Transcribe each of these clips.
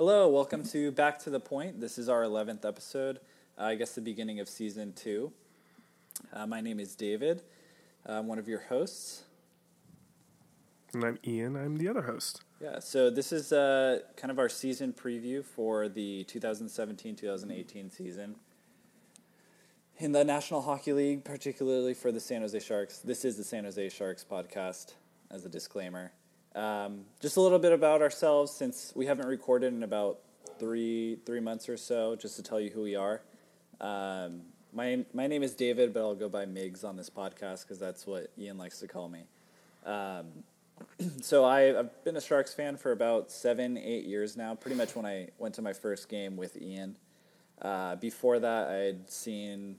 Hello, welcome to Back to the Point. This is our 11th episode, uh, I guess the beginning of season two. Uh, my name is David. I'm one of your hosts. And I'm Ian. I'm the other host. Yeah, so this is uh, kind of our season preview for the 2017 2018 season. In the National Hockey League, particularly for the San Jose Sharks, this is the San Jose Sharks podcast, as a disclaimer. Um, just a little bit about ourselves, since we haven't recorded in about three three months or so, just to tell you who we are. Um, my my name is David, but I'll go by Migs on this podcast because that's what Ian likes to call me. Um, so I, I've been a Sharks fan for about seven, eight years now. Pretty much when I went to my first game with Ian. Uh, before that, I had seen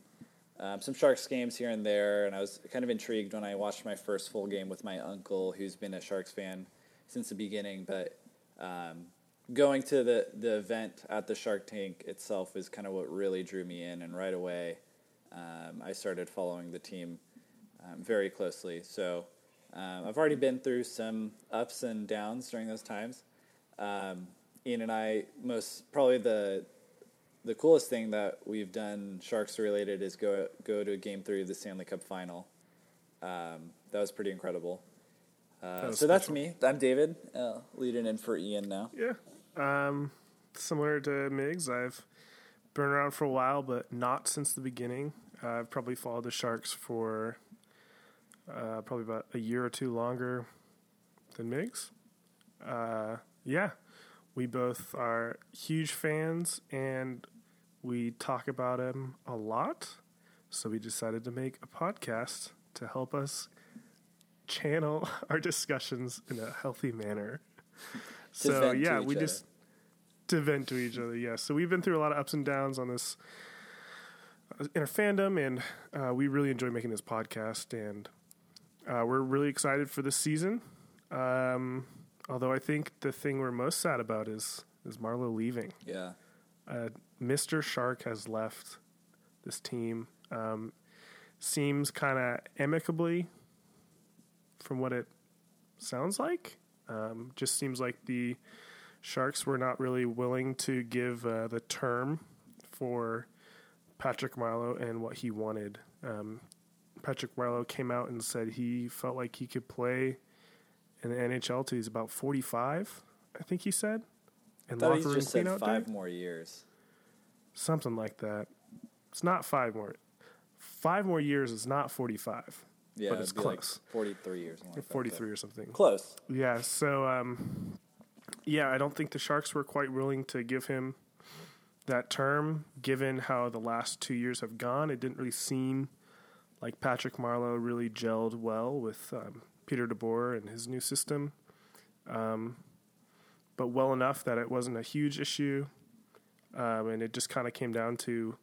um, some Sharks games here and there, and I was kind of intrigued when I watched my first full game with my uncle, who's been a Sharks fan since the beginning. But um, going to the, the event at the Shark Tank itself is kind of what really drew me in, and right away um, I started following the team um, very closely. So um, I've already been through some ups and downs during those times. Um, Ian and I, most probably the the coolest thing that we've done Sharks related is go go to Game Three of the Stanley Cup Final. Um, that was pretty incredible. Uh, was so that's me. I'm David, uh, leading in for Ian now. Yeah. Um, similar to Migs, I've been around for a while, but not since the beginning. Uh, I've probably followed the Sharks for uh, probably about a year or two longer than Migs. Uh, yeah, we both are huge fans, and we talk about him a lot. So we decided to make a podcast to help us channel our discussions in a healthy manner. so yeah, we other. just to vent to each other. Yeah, so we've been through a lot of ups and downs on this uh, in our fandom, and uh, we really enjoy making this podcast, and uh, we're really excited for this season. Um, although I think the thing we're most sad about is is Marleau leaving. Yeah, Uh, Mr. Shark has left this team. Um, seems kind of amicably, from what it sounds like. Um, just seems like the Sharks were not really willing to give uh, the term for Patrick Marleau and what he wanted. Um, Patrick Marleau came out and said he felt like he could play in the NHL till he's about 45, I think he said. And thought he locker room just said five day? more years. something like that. It's not five more. Five more years is not 45. Yeah, But it's be like close. 43 years. something like that, 43 or something. Close. Yeah, so um, yeah, I don't think the Sharks were quite willing to give him that term, given how the last two years have gone. It didn't really seem like Patrick Marleau really gelled well with um, Peter DeBoer and his new system, um, but well enough that it wasn't a huge issue, um, and it just kind of came down to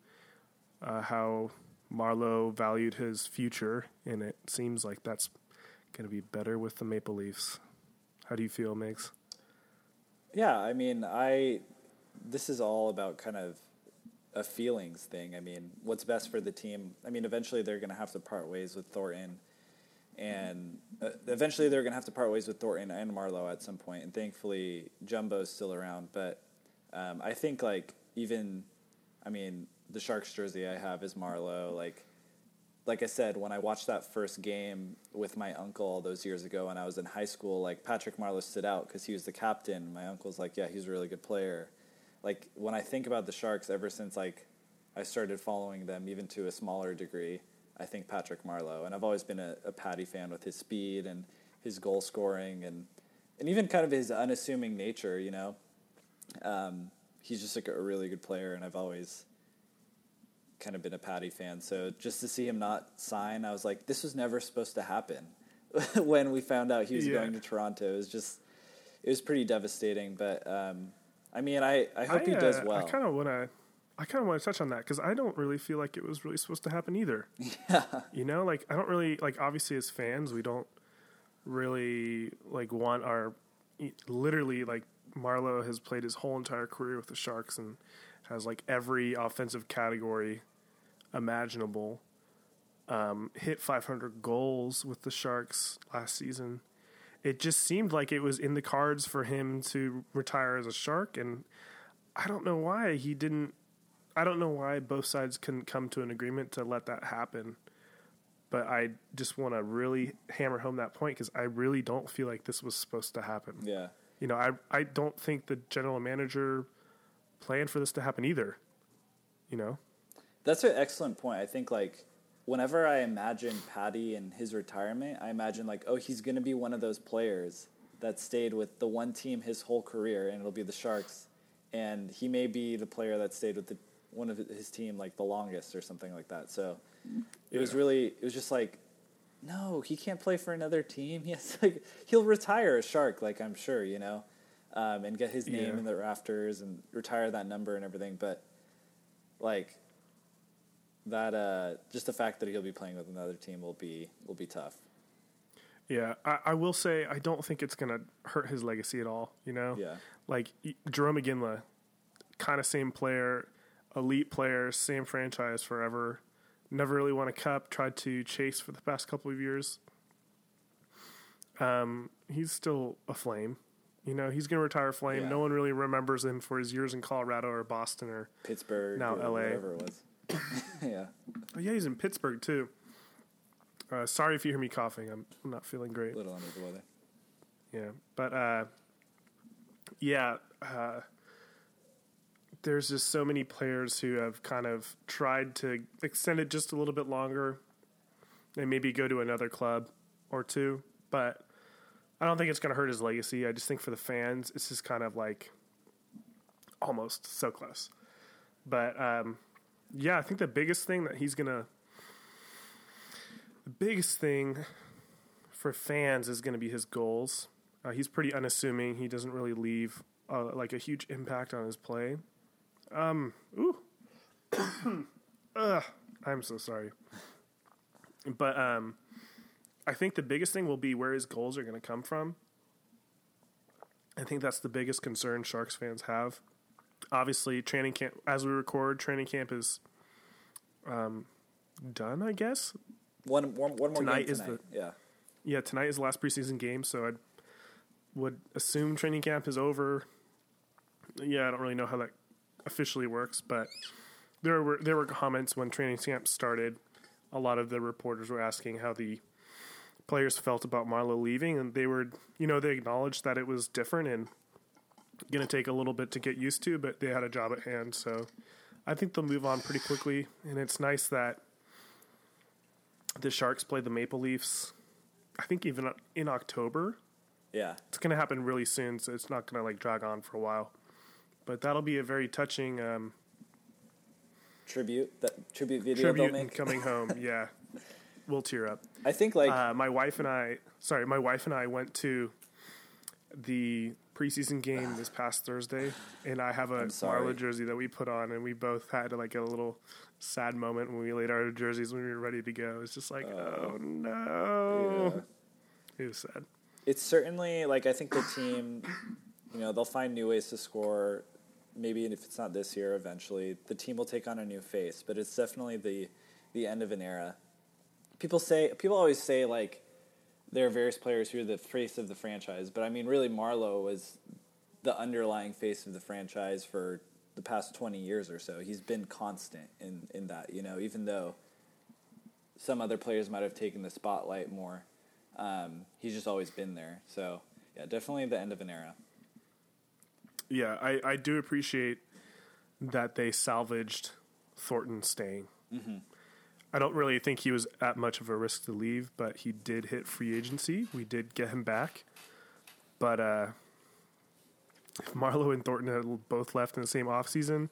uh, how Marleau valued his future, and it seems like that's going to be better with the Maple Leafs. How do you feel, Migs? Yeah, I mean, I this is all about kind of a feelings thing. I mean, what's best for the team? I mean, eventually they're going to have to part ways with Thornton, and uh, eventually they're going to have to part ways with Thornton and Marleau at some point. And thankfully, Jumbo's still around. But um, I think like even, I mean, the Sharks jersey I have is Marleau. Like, like I said, when I watched that first game with my uncle all those years ago when I was in high school, like Patrick Marleau stood out because he was the captain. My uncle's like, yeah, he's a really good player. Like when I think about the Sharks, ever since like I started following them, even to a smaller degree, I think Patrick Marleau, and I've always been a, a Patty fan with his speed and his goal scoring and and even kind of his unassuming nature. You know, um, he's just like a really good player, and I've always kind of been a Patty fan. So just to see him not sign, I was like, this was never supposed to happen. when we found out he was Yeah. going to Toronto, it was just it was pretty devastating. But um, I mean, I, I hope he uh, does well. I kind of want to. I kind of want to touch on that because I don't really feel like it was really supposed to happen either. yeah, You know, like I don't really like. Obviously, as fans, we don't really like want our literally like Marleau has played his whole entire career with the Sharks and has like every offensive category imaginable. Um, hit 500 goals with the Sharks last season, it just seemed like it was in the cards for him to retire as a Shark, and I don't know why he didn't. I don't know why both sides couldn't come to an agreement to let that happen. But I just want to really hammer home that point because I really don't feel like this was supposed to happen. Yeah. You know, I I don't think the general manager planned for this to happen either. You know, That's an excellent point. I think like whenever I imagine Patty and his retirement, I imagine like, oh, he's going to be one of those players that stayed with the one team his whole career, and it'll be the Sharks, and he may be the player that stayed with the one of his team like the longest or something like that. So it was really it was just like. No, he can't play for another team. He has like he'll retire a shark, like I'm sure you know, um, and get his name Yeah. in the rafters and retire that number and everything. But like that uh just the fact that he'll be playing with another team will be will be tough. yeah. I, I will say I don't think it's gonna hurt his legacy at all. You know, Yeah. like Jarome Iginla, kind of same player, elite player, same franchise forever. Never really won a cup. Tried to chase for the past couple of years. Um, he's still a flame. You know, he's gonna retire a flame. Yeah. No one really remembers him for his years in Colorado or Boston or. Pittsburgh Now or LA. whatever it was. yeah. Oh, yeah, he's in Pittsburgh too. Uh, sorry if you hear me coughing. I'm, I'm not feeling great. A little under the weather. Yeah, but uh, yeah, uh, there's just so many players who have kind of tried to extend it just a little bit longer, and maybe go to another club or two. But I don't think it's going to hurt his legacy. I just think for the fans, it's just kind of like almost so close. But um, yeah, I think the biggest thing that he's gonna, the biggest thing for fans is going to be his goals. Uh, he's pretty unassuming. He doesn't really leave uh, like a huge impact on his play. Um, ooh, Ugh, I'm so sorry. But um, I think the biggest thing will be where his goals are going to come from. I think that's the biggest concern Sharks fans have. Obviously, training camp as we record, training camp is um, done. I guess One one, one more Tonight game is tonight. yeah. yeah, tonight is the last preseason game, so I would assume training camp is over. Yeah, I don't really know how that officially works, but there were there were comments when training camp started. A lot of the reporters were asking how the players felt about Marleau leaving, and they were, you know, they acknowledged that it was different and going to take a little bit to get used to, but they had a job at hand, so I think they'll move on pretty quickly. And it's nice that the Sharks play the Maple Leafs I think even in October. Yeah. It's going to happen really soon, so it's not going to like drag on for a while. But that'll be a very touching um, Tribute that tribute video they'll tribute make. coming home. yeah, we'll tear up. I think like Uh, my wife and I, sorry, my wife and I went to the preseason game this past Thursday, and I have a I'm jersey that we put on, and we both had like a little sad moment when we laid our jerseys when we were ready to go. It's just like, oh, no, yeah. it was sad. it's certainly like I think the team, you know, they'll find new ways to score. Maybe if it's not this year, eventually the team will take on a new face. But it's definitely the the end of an era. People say people always say like there are various players who are the face of the franchise, but I mean really Marleau was the underlying face of the franchise for the past twenty years or so. He's been constant in in that, you know, even though some other players might have taken the spotlight more. Um, he's just always been there. So yeah, definitely the end of an era. Yeah, I, I do appreciate that they salvaged Thornton staying. I don't really think he was at much of a risk to leave, but he did hit free agency. We did get him back. But uh, if Marleau and Thornton had both left in the same offseason,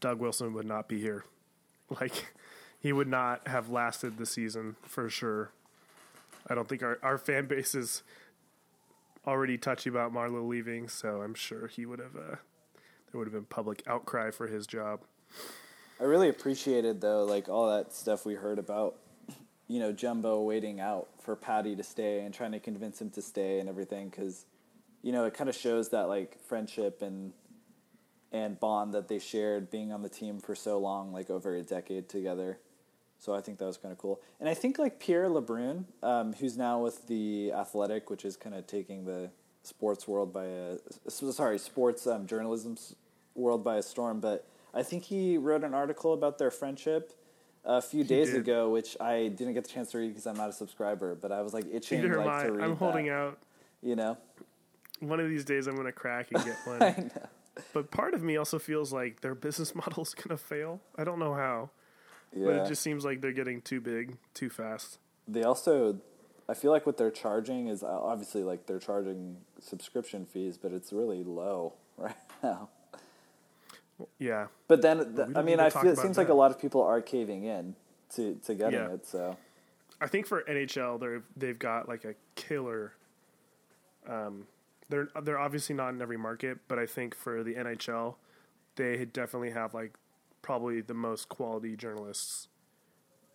Doug Wilson would not be here. Like, he would not have lasted the season for sure. I don't think our, our fan base is already touchy about Marleau leaving, so I'm sure he would have. Uh, there would have been public outcry for his job. I really appreciated though, like all that stuff we heard about, you know, Jumbo waiting out for Patty to stay and trying to convince him to stay and everything, because, you know, it kind of shows that like friendship and and bond that they shared being on the team for so long, like over a decade together. So I think that was kind of cool. And I think like Pierre LeBrun, um, who's now with the Athletic, which is kind of taking the sports world by a sorry sports um, journalism world by a storm. But I think he wrote an article about their friendship a few days did. ago, which I didn't get the chance to read because I'm not a subscriber. But I was like itching Neither like to read. I'm holding that, out. You know, One of these days, I'm going to crack and get one. I know. But part of me also feels like their business model is going to fail. I don't know how, Yeah. but it just seems like they're getting too big too fast. they also i feel like what they're charging is uh, obviously like they're charging subscription fees but it's really low right now Yeah, but then i mean i feel it seems like a lot of people are caving in to to getting Yeah. it so I think for NHL, they're they've got like a killer. Um, they're they're obviously not in every market, but I think for the NHL, they definitely have like probably the most quality journalists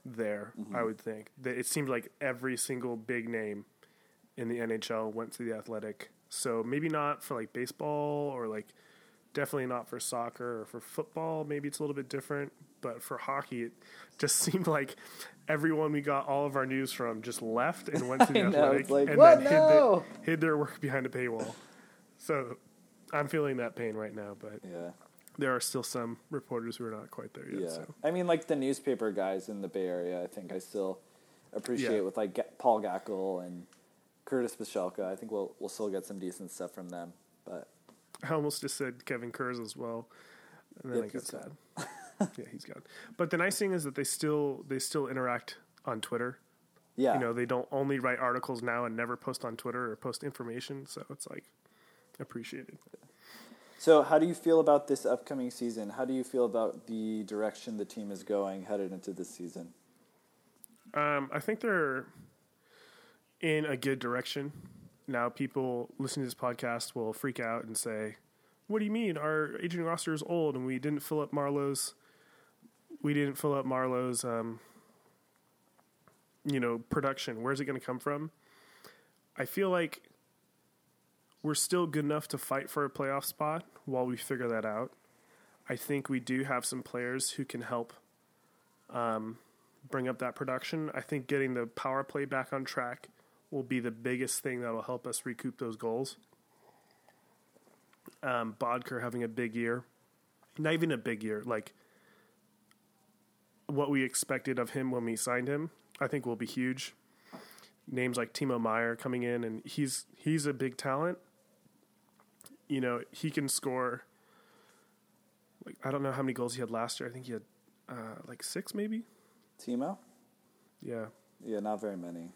there. Mm-hmm. I would think that it seemed like every single big name in the NHL went to the Athletic. So maybe not for like baseball or like definitely not for soccer or for football. Maybe it's a little bit different, but for hockey, it just seemed like everyone we got all of our news from just left and went to the know, Athletic like, and "What? then No!" hid, the, hid their work behind a paywall. So I'm feeling that pain right now, but yeah there are still some reporters who are not quite there yet. yeah So i mean like the newspaper guys in the bay area i think i still appreciate Yeah. with like paul gackle and curtis Pashelka. i think we'll we'll still get some decent stuff from them but I almost just said Kevin Kurz as well, and then Yep, I got sad. yeah, he's gone. But the nice thing is that they still they still interact on Twitter. yeah You know, they don't only write articles now and never post on Twitter or post information, so it's like appreciated. So, how do you feel about this upcoming season? How do you feel about the direction the team is going headed into this season? Um, I think they're in a good direction. Now, people listening to this podcast will freak out and say, "What do you mean? Our aging roster is old, and we didn't fill up Marleau's. We didn't fill up Marleau's, um, you know, production. Where's it going to come from?" I feel like we're still good enough to fight for a playoff spot while we figure that out. I think we do have some players who can help bring up that production. I think getting the power play back on track will be the biggest thing that will help us recoup those goals. Um, Boedker having a big year, not even a big year, like what we expected of him when we signed him, I think will be huge. Names like Timo Meier coming in, and he's he's a big talent. You know, he can score. Like I don't know how many goals he had last year. I think he had uh, like six, maybe. Timo? Yeah, Yeah, not very many.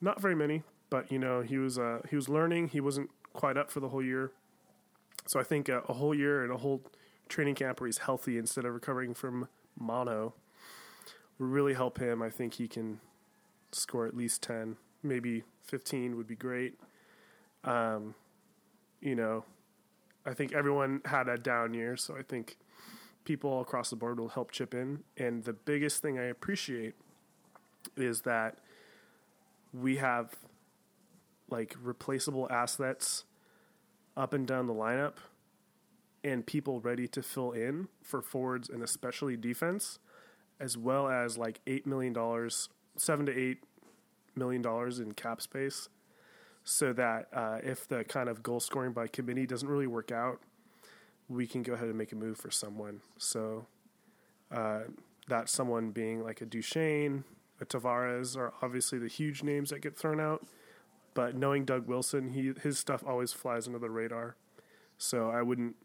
not very many, but you know he was uh, he was learning. He wasn't quite up for the whole year, so I think uh, a whole year and a whole training camp where he's healthy instead of recovering from mono will really help him. I think he can score at least ten, maybe fifteen would be great. Um, you know, I think everyone had a down year, so I think people across the board will help chip in. And the biggest thing I appreciate is that we have like replaceable assets up and down the lineup and people ready to fill in for forwards and especially defense as well as like 8 million dollars 7 to 8 million dollars in cap space so that uh, if the kind of goal scoring by committee doesn't really work out we can go ahead and make a move for someone so uh, that someone being like a Duchene, a Tavares are obviously the huge names that get thrown out. But knowing Doug Wilson, he his stuff always flies under the radar. So I wouldn't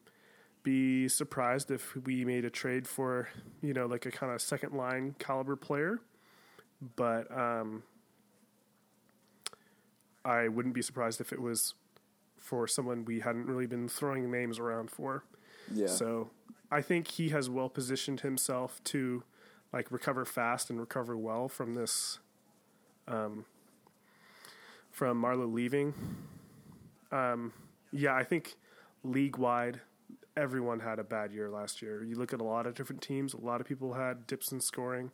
be surprised if we made a trade for, you know, like a kind of second line caliber player. But um, I wouldn't be surprised if it was for someone we hadn't really been throwing names around for. Yeah. So I think he has well positioned himself to like recover fast and recover well from this um from Marleau leaving. Um yeah, I think league wide everyone had a bad year last year. You look at a lot of different teams, a lot of people had dips in scoring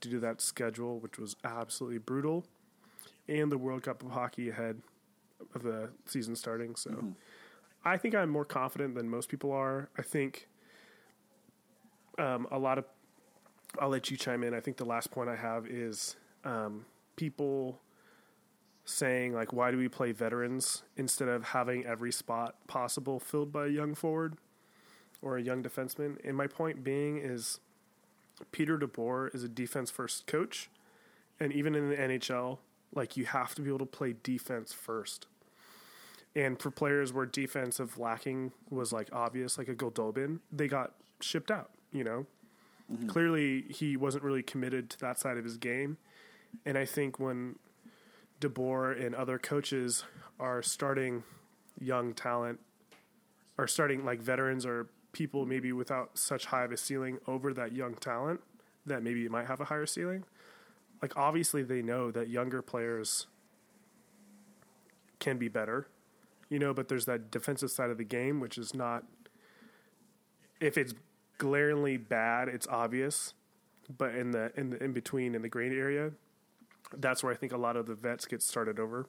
due to that schedule which was absolutely brutal and the World Cup of Hockey ahead of the season starting. So I think I'm more confident than most people are. I think um, a lot of I'll let you chime in. I think the last point I have is um, people saying like, why do we play veterans instead of having every spot possible filled by a young forward or a young defenseman? And my point being is, Peter DeBoer is a defense first coach, and even in the NHL, like you have to be able to play defense first. And for players where defensive lacking was like obvious, like a Goldobin, they got shipped out. You know, mm-hmm. clearly he wasn't really committed to that side of his game. And I think when DeBoer and other coaches are starting young talent, are starting like veterans or people maybe without such high of a ceiling over that young talent that maybe you might have a higher ceiling. Like obviously they know that younger players can be better you know, but there's that defensive side of the game, which is not. If it's glaringly bad, it's obvious, but in the in the in between in the gray area, that's where I think a lot of the vets get started over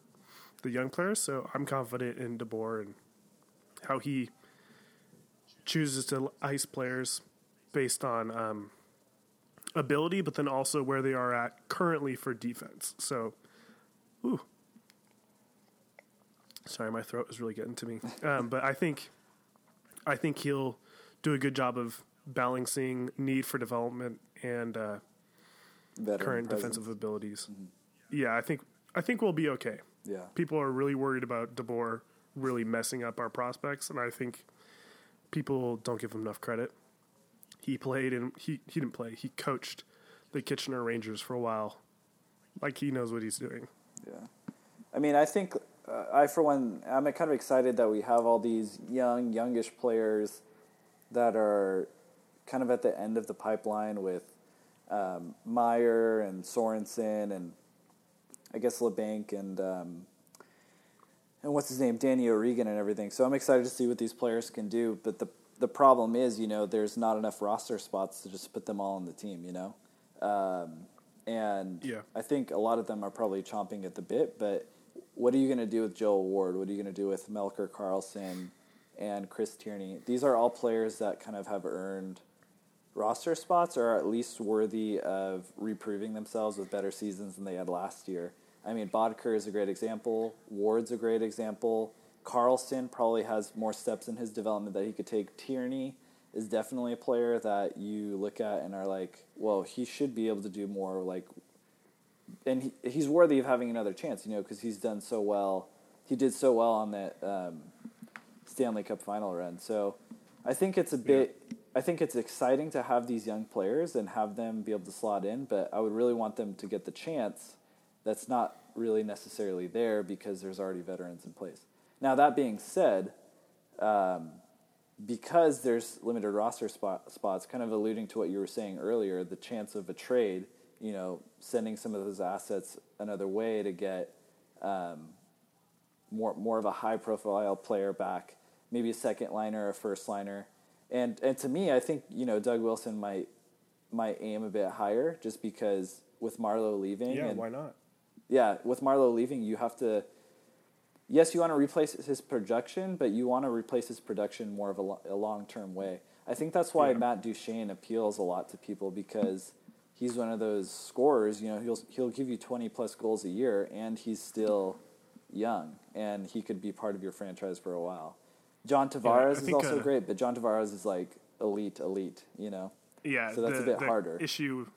the young players. So I'm confident in DeBoer and how he chooses to ice players based on um, ability, but then also where they are at currently for defense. So, ooh, Sorry, my throat is really getting to me. Um, but I think, I think he'll do a good job of balancing need for development and uh, current presence. defensive abilities. Mm-hmm. Yeah, I think I think we'll be okay. Yeah, people are really worried about DeBoer really messing up our prospects, and I think people don't give him enough credit. He played and he he didn't play. He coached the Kitchener Rangers for a while, like he knows what he's doing. Yeah, I mean, I think uh, I, for one, I'm kind of excited that we have all these young, youngish players that are kind of at the end of the pipeline with um, Meier and Sorensen and I guess Labanc and um, and what's his name, Danny O'Regan and everything. So I'm excited to see what these players can do. But the the problem is, you know, there's not enough roster spots to just put them all on the team. You know, um, and yeah. I think a lot of them are probably chomping at the bit, but what are you going to do with Joel Ward? What are you going to do with Melker Karlsson and Chris Tierney? These are all players that kind of have earned roster spots or are at least worthy of reproving themselves with better seasons than they had last year. I mean, Boedker is a great example. Ward's a great example. Karlsson probably has more steps in his development that he could take. Tierney is definitely a player that you look at and are like, well, he should be able to do more like and he, he's worthy of having another chance, you know, because he's done so well. He did so well on that um, Stanley Cup final run. So I think it's a bit. Yeah. I think it's exciting to have these young players and have them be able to slot in, but I would really want them to get the chance that's not really necessarily there because there's already veterans in place. Now, that being said, um, because there's limited roster spot, spots, kind of alluding to what you were saying earlier, the chance of a trade – you know, sending some of those assets another way to get um, more more of a high profile player back, maybe a second liner, a first liner, and and to me, I think you know Doug Wilson might might aim a bit higher just because with Marleau leaving. Yeah, and, why not? Yeah, with Marleau leaving, you have to. Yes, you want to replace his production, but you want to replace his production more of a, a long term way. I think that's why yeah. Matt Duchene appeals a lot to people because he's one of those scorers. You know, he'll he'll give you twenty plus goals a year, and he's still young, and he could be part of your franchise for a while. John Tavares yeah, is also uh, great, but John Tavares is like elite, elite. You know. Yeah. So that's the, a bit harder. Issue.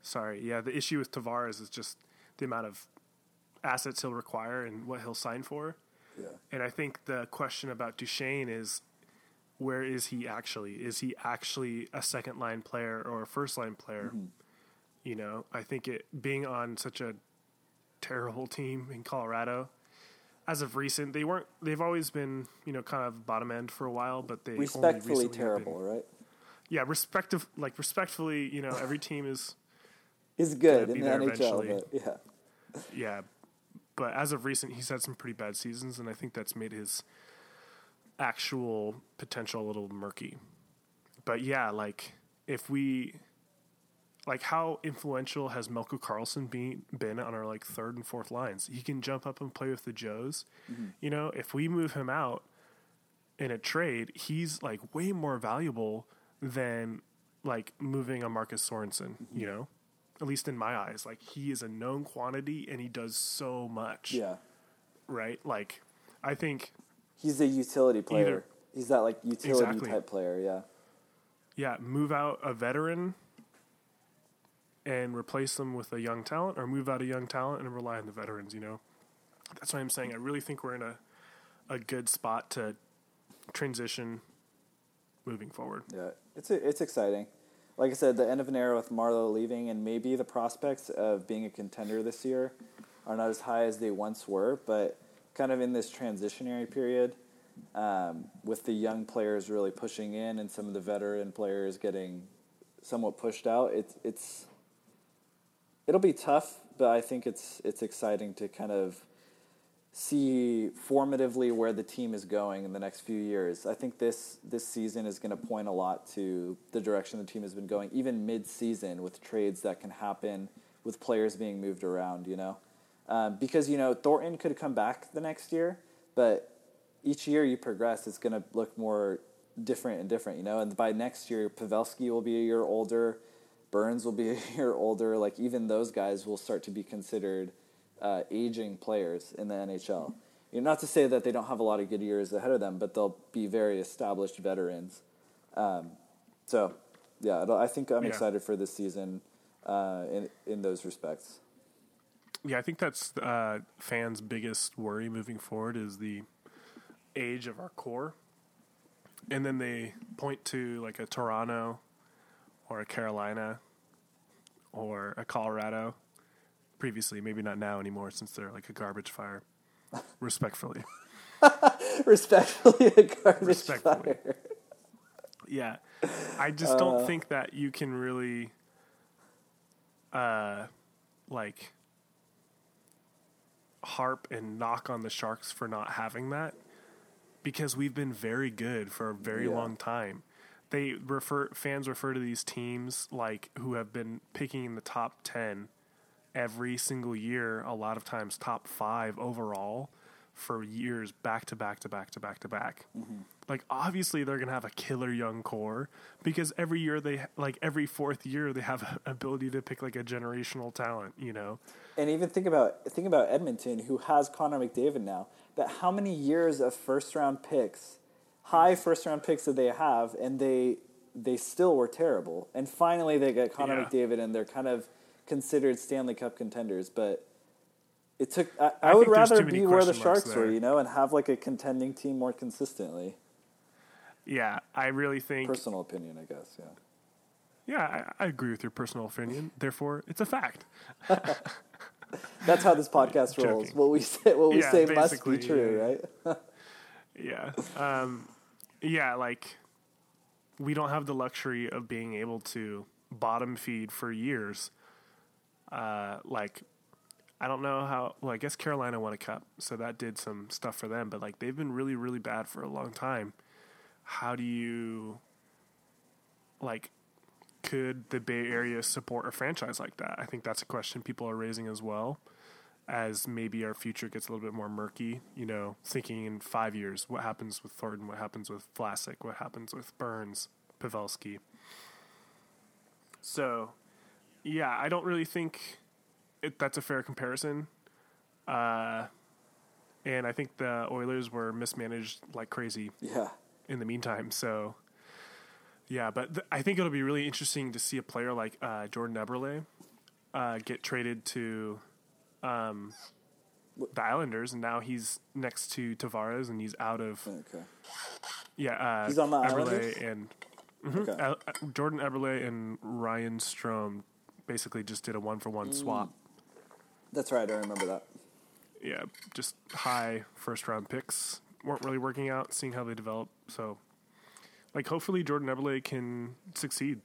Sorry. Yeah, the issue with Tavares is just the amount of assets he'll require and what he'll sign for. Yeah. And I think the question about Duchene is where is he actually? Is he actually a second line player or a first line player? Mm-hmm. You know, I think it being on such a terrible team in Colorado. As of recent, they weren't. They've always been, you know, kind of bottom end for a while, but they respectfully terrible, been, right? Yeah, respective, like respectfully, you know, every team is is good in the NHL, but yeah, yeah. But as of recent, he's had some pretty bad seasons, and I think that's made his actual potential a little murky. But yeah, like if we like how influential has Melker Karlsson been been on our like third and fourth lines? He can jump up and play with the Joes. Mm-hmm. You know, if we move him out in a trade, he's like way more valuable than like moving a Marcus Sorensen, you know? At least in my eyes. Like he is a known quantity and he does so much. Yeah. Right? Like I think He's a utility player. Either- He's that like utility Exactly. type player, yeah. yeah, move out a veteran and replace them with a young talent or move out a young talent and rely on the veterans, you know? That's why I'm saying I really think we're in a a good spot to transition moving forward. Yeah, it's it's exciting. Like I said, the end of an era with Marleau leaving, and maybe the prospects of being a contender this year are not as high as they once were. But kind of in this transitionary period, um, with the young players really pushing in and some of the veteran players getting somewhat pushed out, it's it's it'll be tough. But I think it's it's exciting to kind of see formatively where the team is going in the next few years. I think this this season is going to point a lot to the direction the team has been going, even mid-season with trades that can happen with players being moved around. You know, um, because you know Thornton could come back the next year, but each year you progress, it's going to look more different and different. You know, and by next year, Pavelski will be a year older. Burns will be a year older. Like even those guys will start to be considered uh, aging players in the NHL. You know, not to say that they don't have a lot of good years ahead of them, but they'll be very established veterans. Um, so, yeah, it'll- I think I'm Yeah. excited for this season uh, in in those respects. Yeah, I think that's uh, fans' biggest worry moving forward is the age of our core, and then they point to like a Toronto, or a Carolina, or a Colorado. Previously, maybe not now anymore, since they're like a garbage fire. Respectfully, Respectfully, a garbage Respectfully. fire. yeah, I just don't think that you can really, uh, like harp and knock on the Sharks for not having that because we've been very good for a very Yeah. long time. They refer fans refer to these teams like who have been picking in the top 10 every single year, a lot of times top 5 overall for years back to back to back to back to back. Mm-hmm. Like obviously they're going to have a killer young core because every year they like every fourth year they have ability to pick like a generational talent, you know. And even think about think about Edmonton, who has Connor McDavid now. That how many years of first round picks, high first round picks that they have, and they they still were terrible. And finally, they get Connor Yeah. McDavid, and they're kind of considered Stanley Cup contenders. But it took. I, I, I would rather be where the Sharks were, you know, and have like a contending team more consistently. Yeah, I really think Personal opinion, I guess. Yeah. Yeah, I, I agree with your personal opinion. Therefore, it's a fact. That's how this podcast rolls. Joking. What we say, what we Yeah, say must be true, yeah. right? Yeah. Um, yeah, like we don't have the luxury of being able to bottom feed for years. Uh, like I don't know how. Well, I guess Carolina won a cup, so that did some stuff for them. But like they've been really, really bad for a long time. How do you like? Could the Bay Area support a franchise like that? I think that's a question people are raising as well. As maybe our future gets a little bit more murky, you know, thinking in five years, what happens with Thornton? What happens with Vlasic? What happens with Burns, Pavelski? So, yeah, I don't really think it, that's a fair comparison. Uh, and I think the Oilers were mismanaged like crazy Yeah. in the meantime. So, yeah, but th- I think it'll be really interesting to see a player like uh, Jordan Eberle uh, get traded to um, the Islanders, and now he's next to Tavares, and he's out of Okay. yeah. Uh, He's on the Eberle Islanders? and Okay. uh, uh, Jordan Eberle and Ryan Strome basically just did a one for one swap. That's right. I remember that. yeah, just high first round picks weren't really working out, seeing how they develop. So, like, hopefully Jordan Eberle can succeed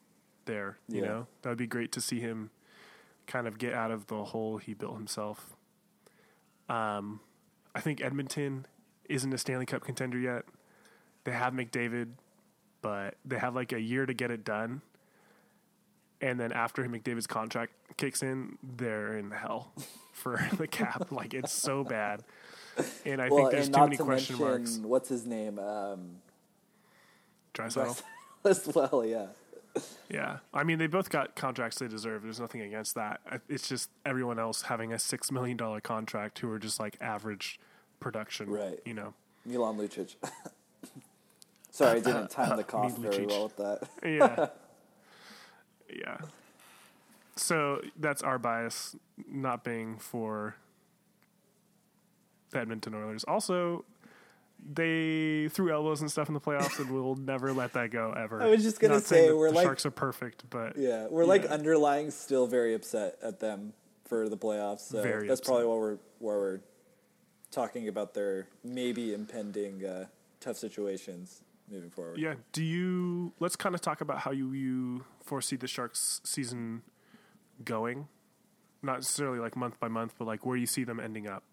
there. You Yeah. know, that would be great to see him kind of get out of the hole he built himself. Um, I think Edmonton isn't a Stanley Cup contender yet. They have McDavid, but they have like a year to get it done. And then after McDavid's contract kicks in, they're in hell for the cap. like it's so bad. And I well, think there's too many to question mention marks. what's his name um, Draisaitl. as well. Yeah. Yeah, I mean they both got contracts they deserve. There's nothing against that. It's just everyone else having a six million dollar contract who are just like average production. Right. You know. Milan Lucic. Sorry, I didn't time the cough very well with that. Yeah. Yeah. So that's our bias, not being for the Edmonton Oilers. Also, they threw elbows and stuff in the playoffs, and we'll never let that go ever. I was just gonna Not say, we're the like- Sharks are perfect, but Yeah, we're like underlying still very upset at them for the playoffs. So Very that's upset. probably why we're why we're talking about their maybe impending uh, tough situations moving forward. Yeah. Do you? Let's kind of talk about how you you foresee the Sharks season going. Not necessarily like month by month, but like where you see them ending up.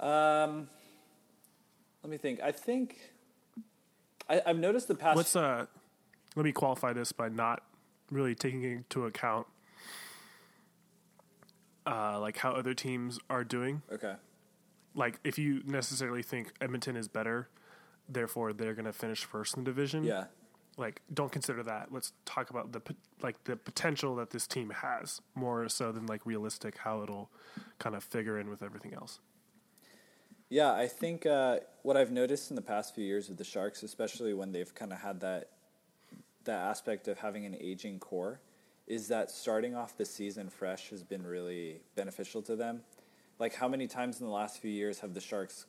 Um, let me think. I think I, I've noticed the past. Let's uh, let me qualify this by not really taking into account uh, like how other teams are doing. okay. Like if you necessarily think Edmonton is better, therefore they're going to finish first in the division. Yeah. like don't consider that. Let's talk about the like the potential that this team has more so than like realistic how it'll kind of figure in with everything else. Yeah, I think uh, what I've noticed in the past few years with the Sharks, especially when they've kind of had that that aspect of having an aging core, is that starting off the season fresh has been really beneficial to them. Like, how many times in the last few years have the Sharks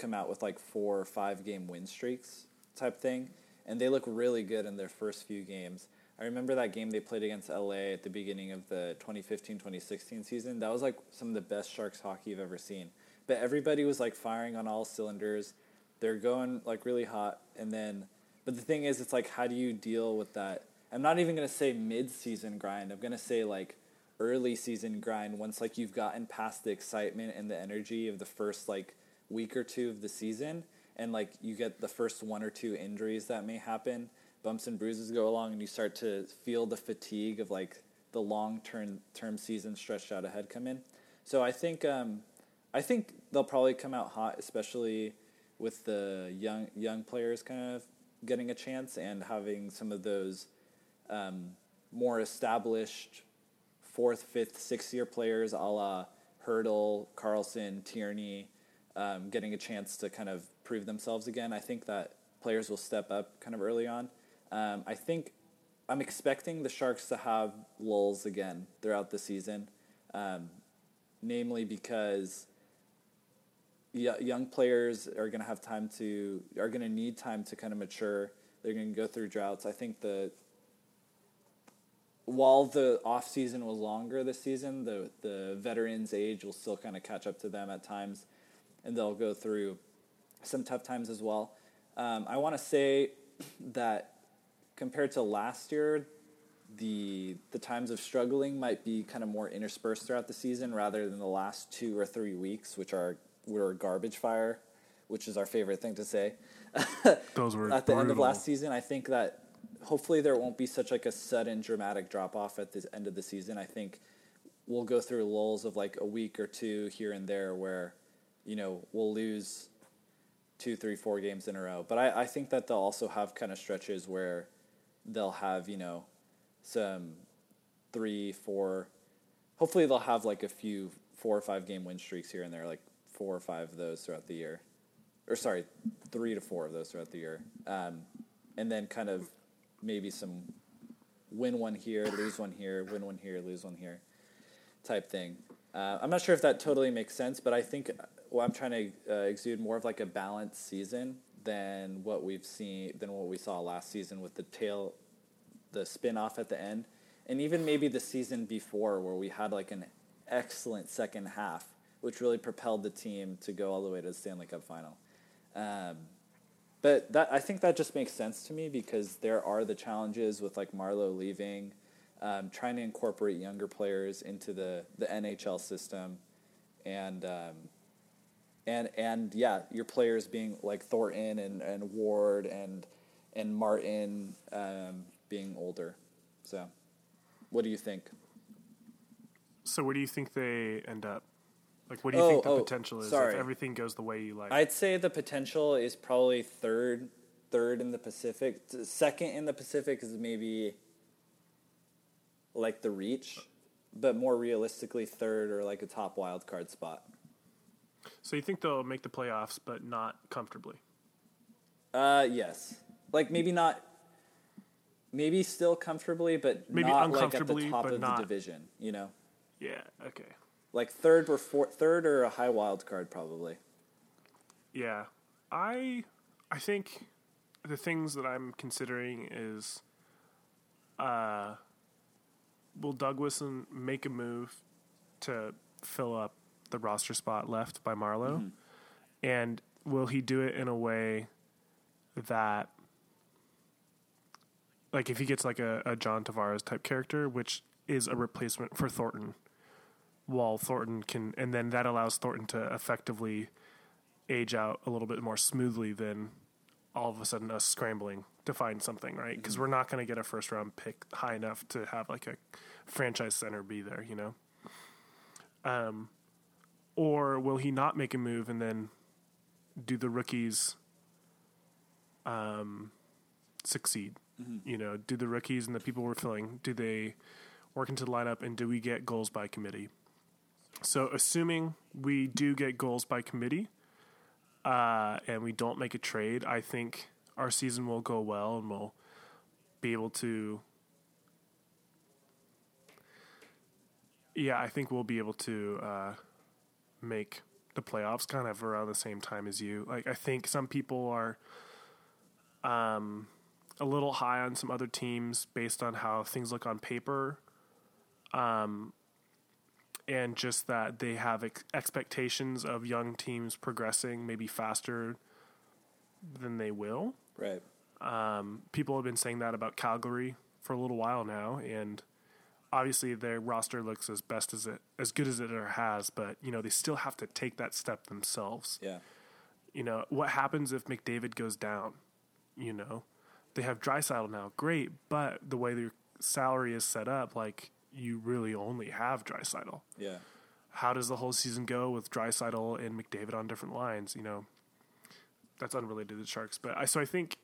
come out with like four or five game win streaks type thing, and they look really good in their first few games. I remember that game they played against LA at the beginning of the 2015-2016 season. That was like some of the best Sharks hockey I've ever seen. But everybody was like firing on all cylinders. They're going like really hot and then but the thing is it's like how do you deal with that? I'm not even going to say mid-season grind. I'm going to say like early season grind once like you've gotten past the excitement and the energy of the first like week or two of the season and like you get the first one or two injuries that may happen bumps and bruises go along and you start to feel the fatigue of like the long term term season stretched out ahead come in. So i think um, i think they'll probably come out hot especially with the young young players kind of getting a chance and having some of those um, more established fourth, fifth, sixth year players, a la Hertl, Karlsson, Tierney, um, getting a chance to kind of prove themselves again. I think that players will step up kind of early on. Um, I think I'm expecting the Sharks to have lulls again throughout the season, um, namely because y- young players are going to have time to are going to need time to kind of mature. They're going to go through droughts. I think the while the off season was longer this season, the the veterans' age will still kind of catch up to them at times, and they'll go through some tough times as well. Um, I want to say that compared to last year, the the times of struggling might be kind of more interspersed throughout the season rather than the last two or three weeks, which are were garbage fire, which is our favorite thing to say. Those were At the end of last season, I think that hopefully there won't be such like a sudden dramatic drop off at the end of the season. I think we'll go through lulls of like a week or two here and there where, you know, we'll lose two, three, four games in a row. But I, I think that they'll also have kind of stretches where they'll have, you know, some three, four. Hopefully, they'll have like a few four or five game win streaks here and there, like four or five of those throughout the year, or sorry, three to four of those throughout the year, um, and then kind of maybe some win one here, lose one here, win one here, lose one here, type thing. Uh, I'm not sure if that totally makes sense, but I think well, I'm trying to uh, exude more of like a balanced season than what we've seen than what we saw last season with the tail the spin off at the end, and even maybe the season before where we had like an excellent second half, which really propelled the team to go all the way to the Stanley Cup final. Um, but that I think that just makes sense to me because there are the challenges with like Marleau leaving, um, trying to incorporate younger players into the the NHL system, and um, and and yeah, your players being like Thornton and, and Ward and and Martin um, being older. So, what do you think? So where do you think they end up? Like, what do you Oh, think the oh, potential is sorry. if everything goes the way you like? I'd say the potential is probably third third in the Pacific. Second in the Pacific is maybe like the reach, but more realistically, third or like a top wild card spot. So you think they'll make the playoffs, but not comfortably? Uh, yes. Like maybe not. Maybe still comfortably, but Maybe not like at uncomfortably, the top but of not- the division. You know, Yeah. Okay. like third or fourth, third or a high wild card probably. Yeah. I I think the things that I'm considering is uh will Doug Wilson make a move to fill up the roster spot left by Marleau? And will he do it in a way that like if he gets like a, a John Tavares type character, which is a replacement for Thornton, while Thornton can and then that allows Thornton to effectively age out a little bit more smoothly than all of a sudden us scrambling to find something, right? Because we're not going to get a first round pick high enough to have like a franchise center be there, you know? Um, or will he not make a move and then do the rookies um, succeed? You know, do the rookies and the people we're filling, do they work into the lineup and do we get goals by committee? So, assuming we do get goals by committee, uh, and we don't make a trade, I think our season will go well and we'll be able to. Yeah, I think we'll be able to uh, make the playoffs kind of around the same time as you. Like, I think some people are um, a little high on some other teams based on how things look on paper. Um, and just that they have ex- expectations of young teams progressing maybe faster than they will. Right. Um, people have been saying that about Calgary for a little while now, and obviously their roster looks as best as it as good as it ever has. But you know they still have to take that step themselves. Yeah. You know what happens if McDavid goes down? You know they have Draisaitl now, great, but the way their salary is set up, like you really only have Draisaitl Yeah. how does the whole season go with Draisaitl and McDavid on different lines? You know, that's unrelated to the Sharks, but I so I think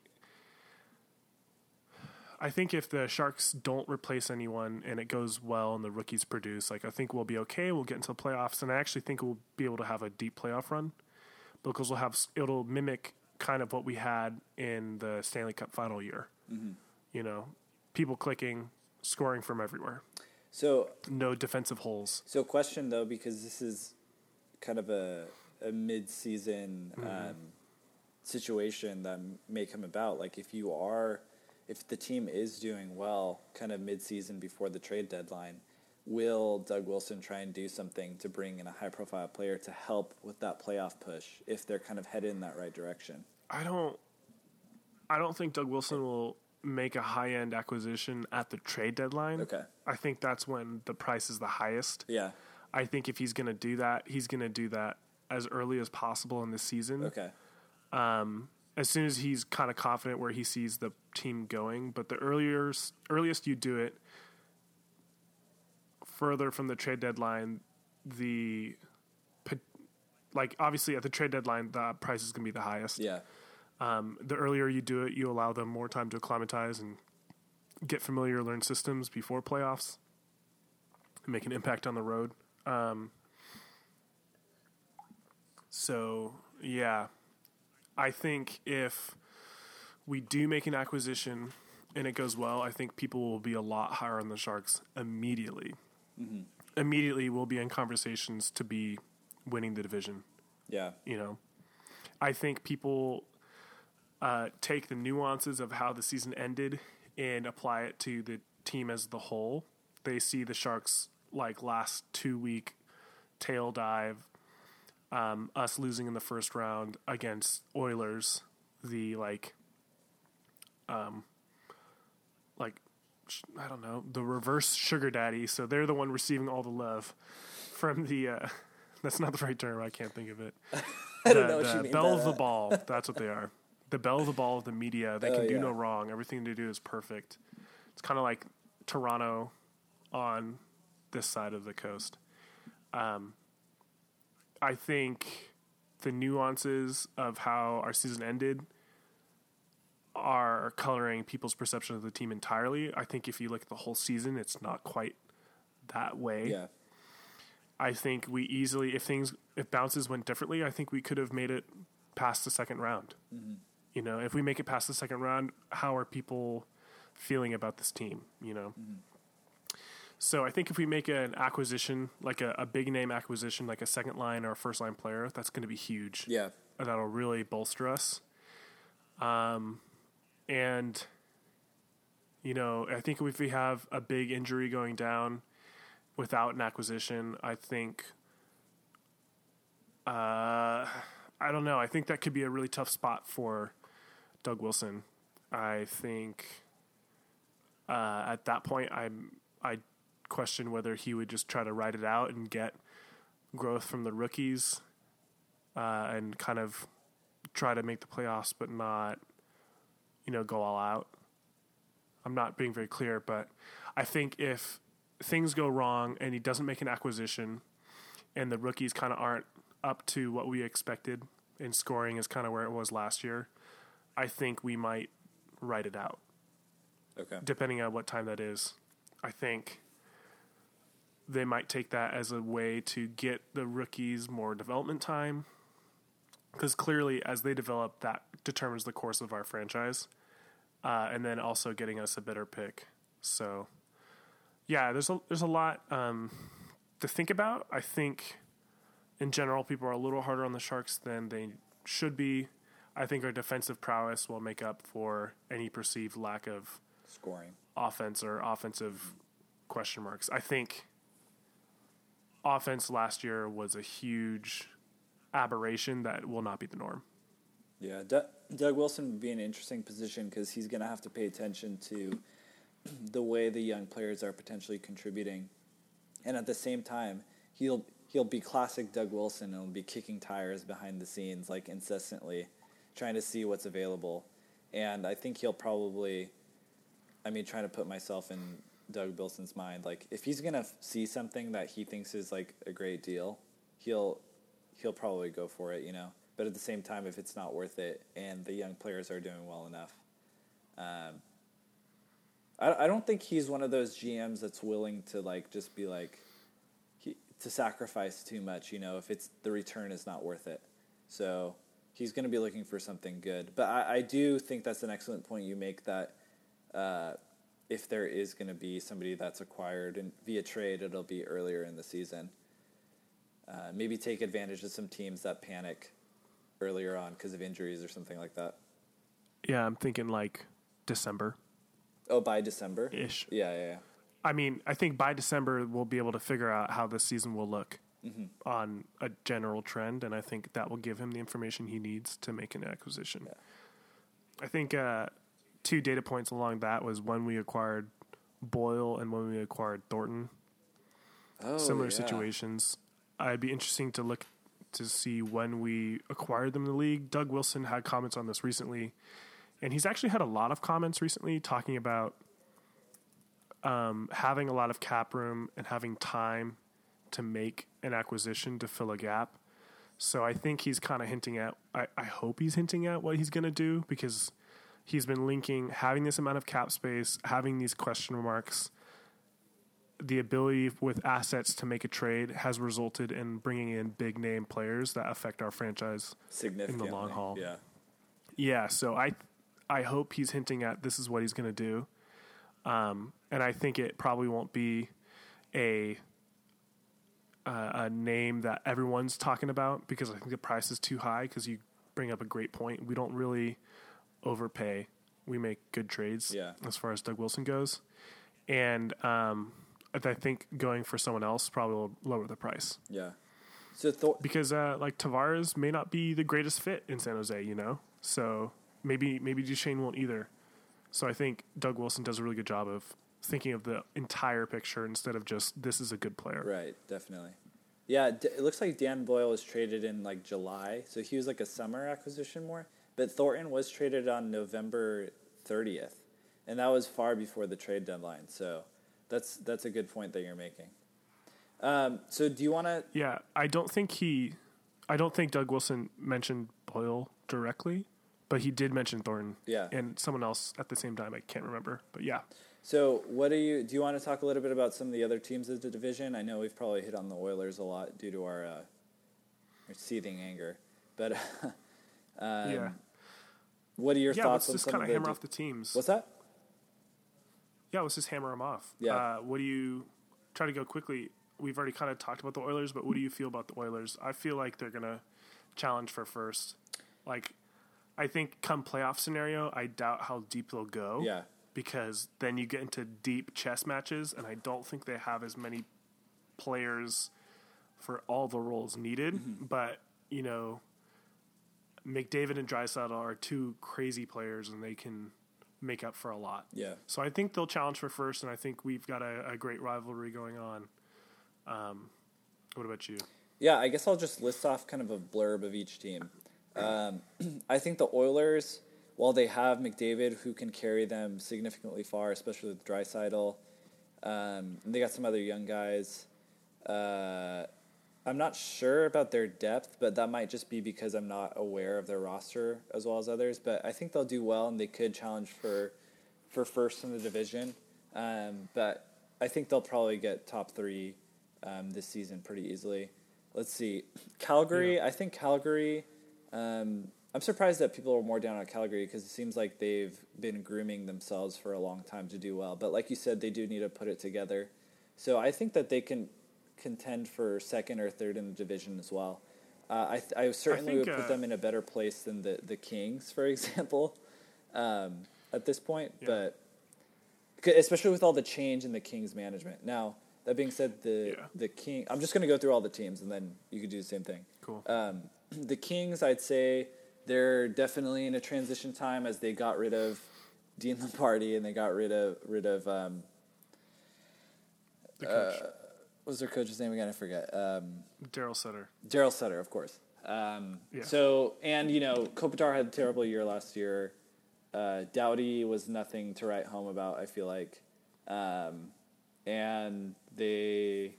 I think if the Sharks don't replace anyone and it goes well and the rookies produce, like I think we'll be okay. We'll get into the playoffs, and I actually think we'll be able to have a deep playoff run because we'll have it'll mimic kind of what we had in the Stanley Cup final year. You know, people clicking, scoring from everywhere, So no defensive holes. So, question though, because this is kind of a a mid season um, situation that may come about. Like, if you are, if the team is doing well, kind of mid season before the trade deadline, will Doug Wilson try and do something to bring in a high profile player to help with that playoff push if they're kind of headed in that right direction? I don't I don't think Doug Wilson will make a high end acquisition at the trade deadline. Okay. I think that's when the price is the highest. Yeah. I think if he's going to do that, he's going to do that as early as possible in the season. Okay. Um, As soon as he's kind of confident where he sees the team going, but the earlier earliest you do it further from the trade deadline, the like obviously at the trade deadline the price is going to be the highest. Yeah. Um, the earlier you do it, you allow them more time to acclimatize and get familiar, learn systems before playoffs, and make an impact on the road. Um, so yeah, I think if we do make an acquisition and it goes well, I think people will be a lot higher on the Sharks immediately. Immediately, we'll be in conversations to be winning the division Yeah. you know i think people uh, take the nuances of how the season ended and apply it to the team as the whole they see the sharks like last two week tail dive um, us losing in the first round against oilers the like um like i don't know the reverse sugar daddy so they're the one receiving all the love from the uh that's not the right term i can't think of it I don't the, know what the you mean. belle of the ball. That's what they are. The belle of the ball of the media. They Oh, can do yeah. no wrong. Everything they do is perfect. It's kind of like Toronto on this side of the coast. Um, I think the nuances of how our season ended are coloring people's perception of the team entirely. I think if you look at the whole season, it's not quite that way. Yeah. I think we easily, if things, if bounces went differently, I think we could have made it past the second round. Mm-hmm. You know, if we make it past the second round, how are people feeling about this team? You know. Mm-hmm. So I think if we make an acquisition, like a, a big name acquisition, like a second line or a first line player, that's going to be huge. Yeah. That'll really bolster us. Um, and you know, I think if we have a big injury going down without an acquisition, I think. Uh, I don't know. I think that could be a really tough spot for Doug Wilson. I think uh, at that point, I'm I question whether he would just try to ride it out and get growth from the rookies uh, and kind of try to make the playoffs, but not you know go all out. I'm not being very clear, but I think if things go wrong and he doesn't make an acquisition, and the rookies kind of aren't up to what we expected, and scoring is kind of where it was last year, I think we might write it out Okay. depending on what time that is. I think they might take that as a way to get the rookies more development time. Because clearly, as they develop, that determines the course of our franchise. Uh, and then also getting us a better pick. So, yeah, there's a, there's a lot um, to think about. I think, in general, people are a little harder on the Sharks than they should be. I think our defensive prowess will make up for any perceived lack of Scoring. offense or offensive question marks. I think offense last year was a huge aberration that will not be the norm. Yeah, D- Doug Wilson would be an interesting position because he's going to have to pay attention to the way the young players are potentially contributing, and at the same time, he'll he'll be classic Doug Wilson and will be kicking tires behind the scenes like incessantly, trying to see what's available, and I think he'll probably, I mean, trying to put myself in Doug Wilson's mind, like if he's gonna f- see something that he thinks is like a great deal, he'll he'll probably go for it, you know. But at the same time, if it's not worth it and the young players are doing well enough, um, I, I don't think he's one of those GMs that's willing to like just be like he, to sacrifice too much, you know, if it's the return is not worth it. So he's to be looking for something good. But I, I do think that's an excellent point you make that uh, if there is going to be somebody that's acquired and via trade, it'll be earlier in the season. Uh, maybe take advantage of some teams that panic earlier on because of injuries or something like that. Yeah, I'm thinking like December Oh, by December? ish. Yeah, yeah, yeah. I mean, I think by December we'll be able to figure out how this season will look on a general trend, and I think that will give him the information he needs to make an acquisition. Yeah. I think uh, two data points along that was when we acquired Boyle and when we acquired Thornton. Oh, Similar yeah. situations. I'd be interesting to look to see when we acquired them in the league. Doug Wilson had comments on this recently, and he's actually had a lot of comments recently talking about um, having a lot of cap room and having time to make an acquisition to fill a gap. So I think he's kind of hinting at. I, I hope he's hinting at what he's going to do because he's been linking having this amount of cap space, having these question marks, the ability with assets to make a trade has resulted in bringing in big name players that affect our franchise Significantly. long haul. Yeah. yeah, so I I hope he's hinting at this is what he's going to do, um, and I think it probably won't be a uh, a name that everyone's talking about because I think the price is too high. Because you bring up a great point. We don't really overpay. We make good trades Yeah. as far as Doug Wilson goes, and um, I think going for someone else probably will lower the price Yeah. So Thor- because uh, like Tavares may not be the greatest fit in San Jose, you know. So maybe maybe Duchene won't either. So I think Doug Wilson does a really good job of thinking of the entire picture instead of just this is a good player. Right, definitely. Yeah, d- it looks like Dan Boyle was traded in like July, so he was like a summer acquisition more. But Thornton was traded on November 30th, and that was far before the trade deadline. So that's that's a good point that you're making. Um, so do you want to? Yeah, I don't think he, I don't think Doug Wilson mentioned Boyle directly, but he did mention Thornton. Yeah. and someone else at the same time. I can't remember, but yeah. So, what do you do? You want to talk a little bit about some of the other teams of the division? I know we've probably hit on the Oilers a lot due to our, uh, our seething anger, but um, yeah, what are your yeah. thoughts Let's on just kind of of hammer off the teams. What's that? Yeah, let's just hammer them off. Yeah. Uh, what do you try to go quickly? We've already kind of talked about the Oilers, but what do you feel about the Oilers? I feel like they're gonna challenge for first. Like, I think come playoff scenario, I doubt how deep they'll go. Yeah. Because then you get into deep chess matches, and I don't think they have as many players for all the roles needed. Mm-hmm. But you know, McDavid and Draisaitl are two crazy players, and they can make up for a lot. Yeah. So I think they'll challenge for first, and I think we've got a, a great rivalry going on. Um, what about you? Yeah, I guess I'll just list off kind of a blurb of each team. Um, I think the Oilers, while they have McDavid who can carry them significantly far, especially with Draisaitl, um, and they got some other young guys. Uh, I'm not sure about their depth, but that might just be because I'm not aware of their roster as well as others. But I think they'll do well, and they could challenge for for first in the division. Um, but I think they'll probably get top three um, this season pretty easily. Let's see, Calgary. I think Calgary. Um, I'm surprised that people are more down on Calgary because it seems like they've been grooming themselves for a long time to do well. But like you said, they do need to put it together. So I think that they can contend for second or third in the division as well. Uh, I, th- I certainly think, would put uh, them in a better place than the, the Kings, for example, um, at this point. Yeah. But especially with all the change in the Kings management. Now that being said, the Yeah. the King. I'm just going to go through all the teams, and then you could do the same thing. Cool. Um, the Kings, I'd say they're definitely in a transition time as they got rid of Dean Lombardi and they got rid of rid of um, the coach, what was their coach's name again? I forget. Um, Daryl Sutter. Daryl Sutter, of course. Um, Yeah. So, and you know, Kopitar had a terrible year last year. Uh, Doughty was nothing to write home about. I feel like, um, and they,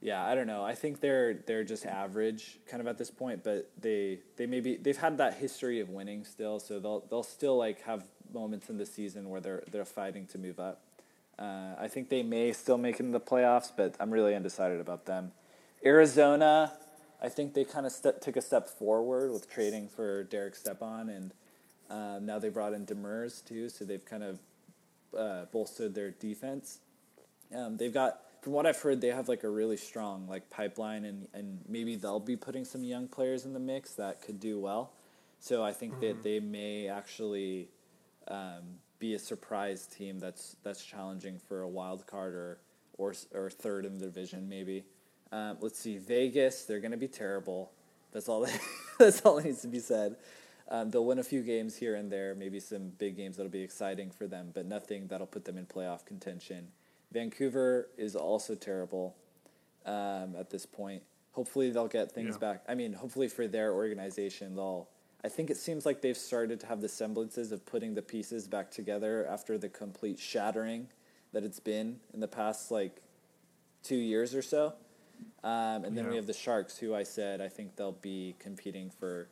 yeah, I don't know. I think they're they're just average kind of at this point, but they they maybe they've had that history of winning still, so they'll they'll still like have moments in the season where they're they're fighting to move up. Uh, I think they may still make it in the playoffs, but I'm really undecided about them. Arizona, I think they kind of ste- took a step forward with trading for Derek Stepan, and um, now they brought in Demers too, so they've kind of uh, bolstered their defense. Um, they've got, from what I've heard, they have like a really strong like pipeline, and, and maybe they'll be putting some young players in the mix that could do well. So I think that they may actually um, be a surprise team that's that's challenging for a wild card or or or third in the division maybe. Um, let's see, Vegas. They're going to be terrible. That's all. That, that's all that needs to be said. Um, they'll win a few games here and there, maybe some big games that'll be exciting for them, but nothing that'll put them in playoff contention. Vancouver is also terrible um, at this point. Hopefully, they'll get things Yeah. back. I mean, hopefully for their organization, they'll. I think it seems like they've started to have the semblances of putting the pieces back together after the complete shattering that it's been in the past like two years or so. Um, and then we have the Sharks, who I said I think they'll be competing for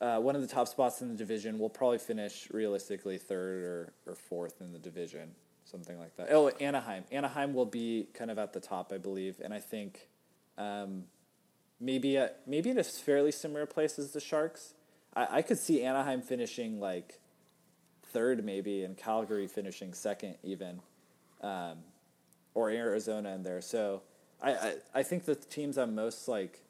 uh, one of the top spots in the division. We'll probably finish realistically third or, or fourth in the division, something like that. Oh, Anaheim. Anaheim will be kind of at the top, I believe, and I think um, maybe maybe in a fairly similar place as the Sharks. I, I could see Anaheim finishing like third, maybe, and Calgary finishing second, even, um, or Arizona in there. So I, I I think the teams I'm most like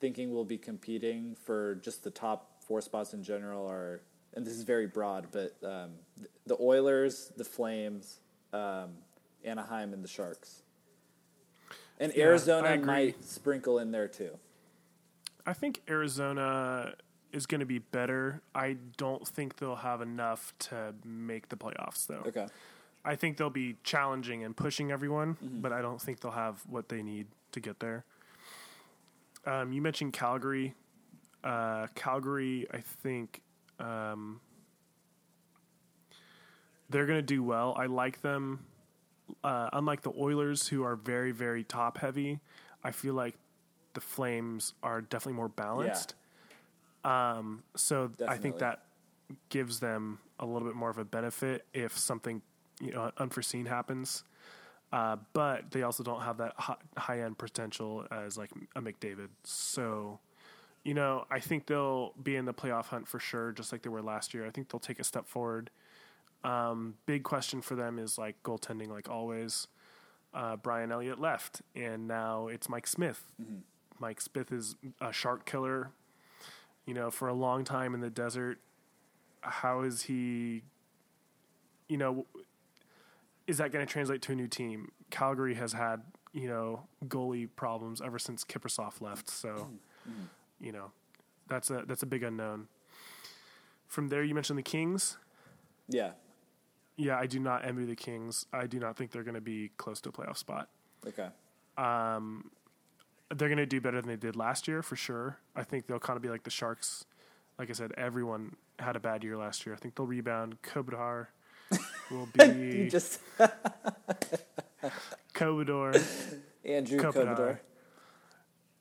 thinking will be competing for just the top four spots in general are, and this is very broad, but um, th- the Oilers, the Flames, um, Anaheim, and the Sharks. And Yeah, Arizona might sprinkle in there too. I think Arizona is going to be better. I don't think they'll have enough to make the playoffs, though. Okay. I think they'll be challenging and pushing everyone, Mm-hmm. but I don't think they'll have what they need to get there. Um, you mentioned Calgary. Uh, Calgary, I think um, they're going to do well. I like them. Uh, unlike the Oilers, who are very, very top heavy, I feel like the Flames are definitely more balanced. Um, so I think that gives them a little bit more of a benefit if something you know unforeseen happens. Uh, but they also don't have that high end potential as like a McDavid. So, you know, I think they'll be in the playoff hunt for sure, just like they were last year. I think they'll take a step forward. Um, big question for them is like goaltending, like always. Uh, Brian Elliott left, and now it's Mike Smith. Mike Smith is a shark killer. You know, for a long time in the desert, how is he? You know, is that going to translate to a new team? Calgary has had you know goalie problems ever since Kiprusoff left, so you know that's a that's a big unknown. From there, you mentioned the Kings. Yeah. Yeah, I do not envy the Kings. I do not think they're going to be close to a playoff spot. Okay. Um, They're going to do better than they did last year for sure. I think they'll kind of be like the Sharks. Like I said, everyone had a bad year last year. I think they'll rebound. Kopitar will be just. Andrew. Kopitar.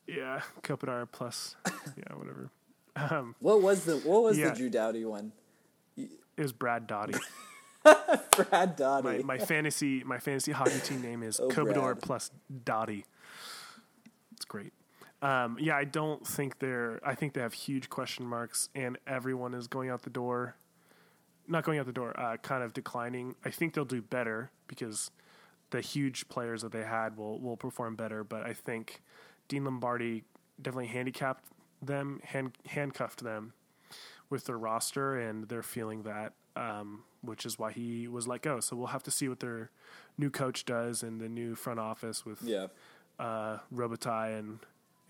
Yeah, Kopitar plus yeah, whatever. Um, What was the what was Yeah. the Drew Doughty one? it was Brad Dottie. Brad Dowdy. My my fantasy my fantasy hockey team name is Oh, Brad. plus Dottie. It's great. Um, yeah, I don't think they're. I think they have huge question marks, and everyone is going out the door. Not going out the door, uh, kind of declining. I think they'll do better because the huge players that they had will will perform better. But I think Dean Lombardi definitely handicapped them, hand, handcuffed them with their roster, and they're feeling that, um, which is why he was let go. So we'll have to see what their new coach does and the new front office with yeah. uh, Robitaille and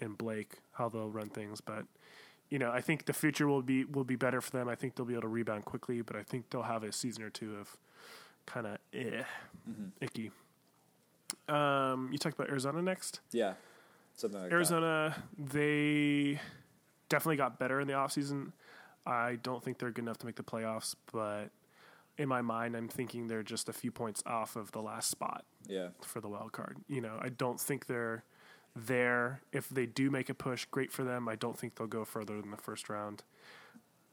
and Blake how they'll run things. But you know, I think the future will be will be better for them. I think they'll be able to rebound quickly, but I think they'll have a season or two of kind of eh, icky. Um, you talked about Arizona next. Yeah. Something like that. Arizona, they definitely got better in the offseason. I don't think they're good enough to make the playoffs, but in my mind, I'm thinking they're just a few points off of the last spot Yeah. for the wild card. You know, I don't think they're there. If they do make a push, great for them. I don't think they'll go further than the first round.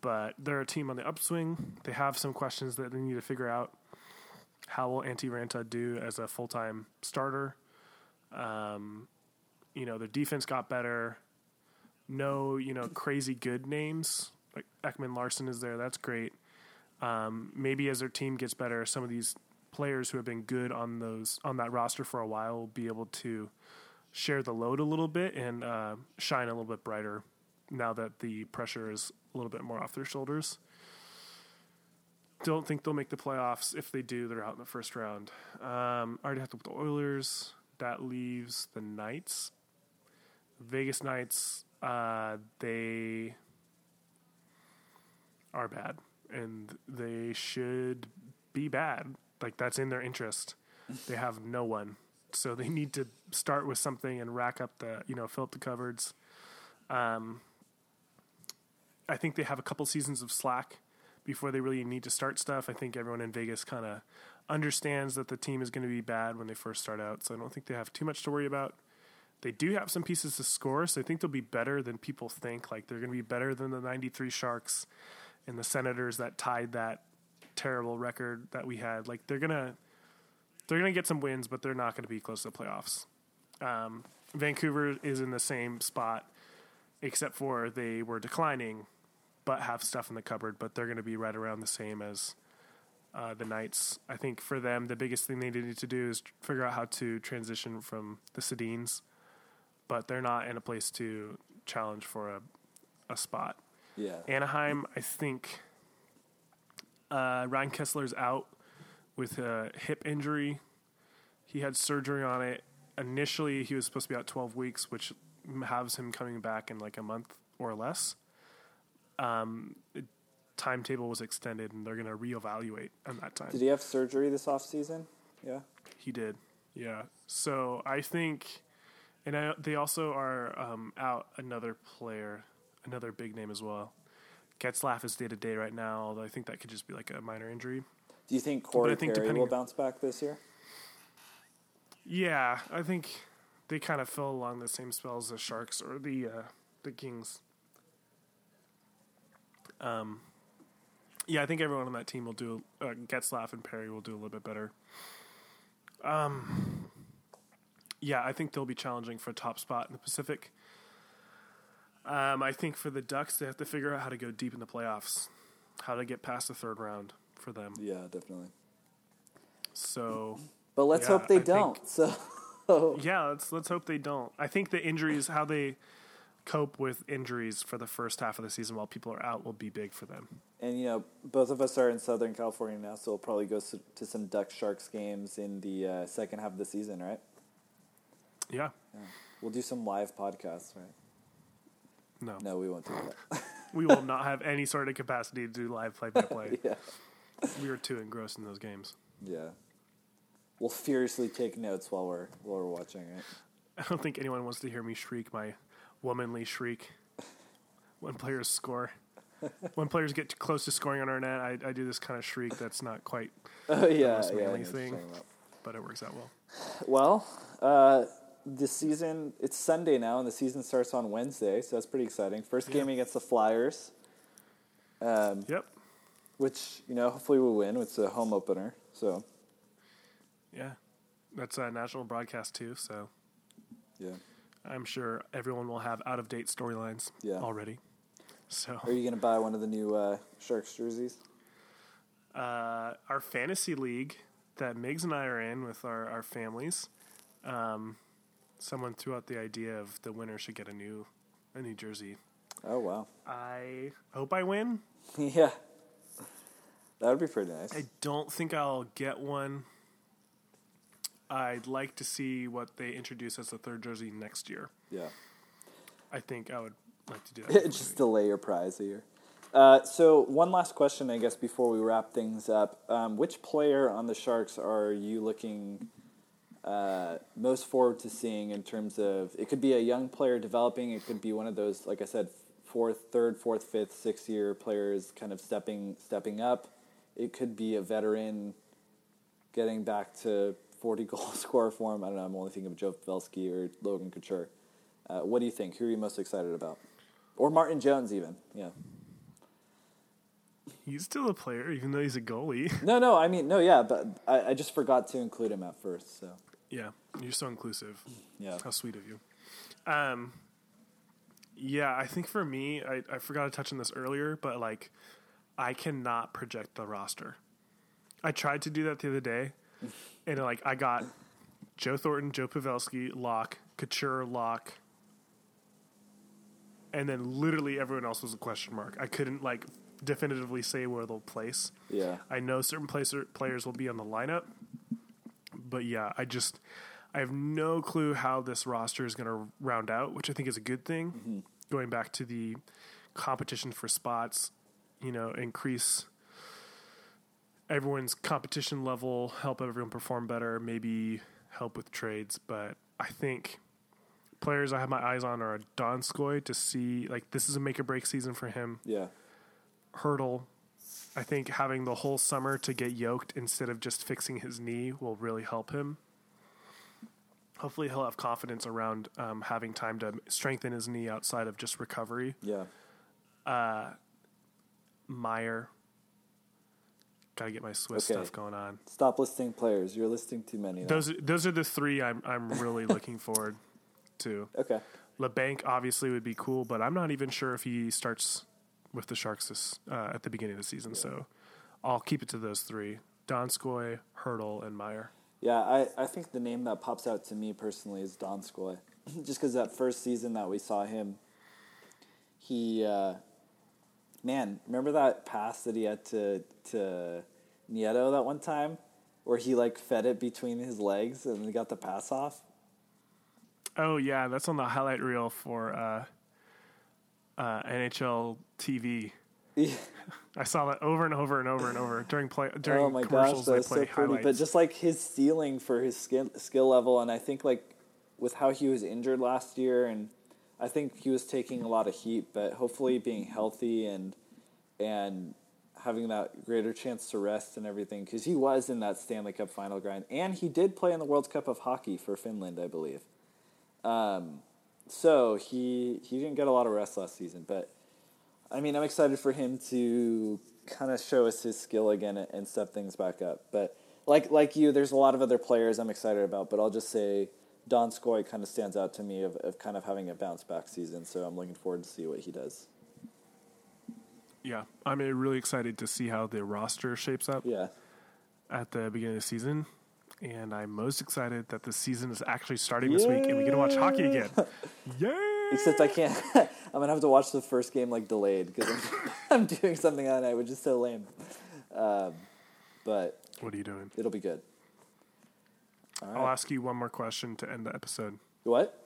But they're a team on the upswing. They have some questions that they need to figure out. How will Antti Raanta do as a full time starter? Um, you know, their defense got better. No, you know, crazy good names like Ekman-Larsson is there. That's great. Um, maybe as their team gets better, some of these players who have been good on those on that roster for a while will be able to share the load a little bit and uh, shine a little bit brighter now that the pressure is a little bit more off their shoulders. Don't think they'll make the playoffs. If they do, they're out in the first round. Um, already have to put the Oilers. That leaves the Knights. Vegas Knights. Uh, they are bad, and they should be bad. Like that's in their interest. They have no one, so they need to start with something and rack up the you know fill up the cupboards. Um, I think they have a couple seasons of slack before they really need to start stuff. I think everyone in Vegas kind of understands that the team is going to be bad when they first start out, so I don't think they have too much to worry about. They do have some pieces to score, so I think they'll be better than people think. Like they're going to be better than the 93 Sharks and the Senators that tied that terrible record that we had. Like they're to they're to get some wins, but they're not to be close to the playoffs. Um, Vancouver is in the same spot, except for they were declining, but have stuff in the cupboard. But they're to be right around the same as uh, the Knights. I think for them, the biggest thing they need to do is figure out how to transition from the Sedins, but they're not in a place to challenge for a, a spot. Yeah. Anaheim, I think uh, Ryan Kesler's out with a hip injury. He had surgery on it. Initially, he was supposed to be out 12 weeks, which has him coming back in like a month or less. Um, the timetable was extended, and they're going to reevaluate on that time. Did he have surgery this off season? Yeah. He did, yeah. So I think, and I, they also are um, out another player, another big name as well. Getzlaf is day to day right now, although I think that could just be like a minor injury. Do you think Corey think Perry will bounce back this year? Yeah, I think they kind of fell along the same spells as Sharks or the uh, the Kings. Um, yeah, I think everyone on that team will do. Uh, Getzlaf and Perry will do a little bit better. Um, yeah, I think they'll be challenging for a top spot in the Pacific. Um, I think for the Ducks, they have to figure out how to go deep in the playoffs, how to get past the third round for them. Yeah, definitely. So, But let's Yeah, hope they I don't. So yeah, let's let's hope they don't. I think the injuries, how they cope with injuries for the first half of the season while people are out, will be big for them. And you know, both of us are in Southern California now, so we'll probably go to some Duck Sharks games in the uh, second half of the season, right? Yeah, Yeah. We'll do some live podcasts, right? No, No, we won't do that. we will not have any sort of capacity to do live play-by-play. yeah, we are too engrossed in those games. yeah. We'll furiously take notes while we're while we're watching, it. I don't think anyone wants to hear me shriek my womanly shriek when players score. when players get too close to scoring on our net, I, I do this kind of shriek that's not quite, Oh yeah, most yeah. Manly you're thing. but it works out well. Well, uh, the season it's Sunday now, and the season starts on Wednesday, so that's pretty exciting. First game against the Flyers, um, Yep. which you know hopefully we'll win. It's a home opener, so Yeah. That's a national broadcast too, so yeah. I'm sure everyone will have out of date storylines Yeah. already. So Are you gonna buy one of the new uh, Sharks jerseys? uh, our fantasy league that Migs and I are in with our, our families, um, someone threw out the idea of the winner should get a new a new jersey. Oh wow, I hope I win. yeah, that would be pretty nice. I don't think I'll get one. I'd like to see what they introduce as the third jersey next year. yeah, I think I would like to do that. just delay your prize a year. Uh, so one last question, I guess, before we wrap things up. Um, which player on the Sharks are you looking uh, most forward to seeing in terms of it could be a young player developing, it could be one of those, like I said, fourth, third, fourth, fifth, sixth year players kind of stepping stepping up. It could be a veteran getting back to forty goal scorer form. I don't know. I'm only thinking of Joe Pavelski or Logan Couture. Uh, what do you think? Who are you most excited about? Or Martin Jones, even. Yeah. He's still a player, even though he's a goalie. No, no. I mean, no. Yeah, but I, I just forgot to include him at first. So yeah, you're so inclusive. yeah. How sweet of you. Um, yeah, I think for me, I, I forgot to touch on this earlier, but like, I cannot project the roster. I tried to do that the other day, and like I got Joe Thornton, Joe Pavelski, Lock, Couture, Lock, and then literally everyone else was a question mark. I couldn't like definitively say where they'll place. Yeah. I know certain placer, players will be on the lineup, but yeah, I just I have no clue how this roster is going to round out, which I think is a good thing. Mm-hmm. Going back to the competition for spots, you know, increase everyone's competition level, help everyone perform better, maybe help with trades, but I think players I have my eyes on are Donskoy to see like this is a make or break season for him Yeah. Hertl. I think having the whole summer to get yoked instead of just fixing his knee will really help him. Hopefully, he'll have confidence around um, having time to strengthen his knee outside of just recovery. Yeah. Uh, Meier, gotta get my Swiss Okay. stuff going on. Stop listing players. You're listing too many. now. Those those are the three I'm I'm really looking forward to. Okay. Labanc obviously would be cool, but I'm not even sure if he starts with the Sharks this, uh, at the beginning of the season. So I'll keep it to those three: Donskoy, Hertl, and Meier. Yeah, I, I think the name that pops out to me personally is Donskoy. Just because that first season that we saw him, he, uh, man, remember that pass that he had to to Nieto that one time, where he like fed it between his legs and he got the pass off. Oh yeah, that's on the highlight reel for uh, uh, NHL TV. Yeah. I saw that over and over and over and over during play during oh my gosh, commercials. that they play so pretty. highlights. But just like his ceiling for his skill skill level, and I think like with how he was injured last year, and I think he was taking a lot of heat. But hopefully, being healthy and and having that greater chance to rest and everything, because he was in that Stanley Cup final grind, and he did play in the World Cup of hockey for Finland, I believe. Um, so he he didn't get a lot of rest last season, but I mean, I'm excited for him to kind of show us his skill again and step things back up. But like like you, there's a lot of other players I'm excited about. But I'll just say Donskoy kind of stands out to me of, of kind of having a bounce back season. So I'm looking forward to see what he does. Yeah, I'm really excited to see how the roster shapes up Yeah. at the beginning of the season. And I'm most excited that the season is actually starting this week and we get to watch hockey again. Yay! Except I can't. I'm gonna have to watch the first game like delayed because I'm, I'm doing something that night, which is so lame. Um, but What are you doing? it'll be good. I'll ask you one more question to end the episode. What?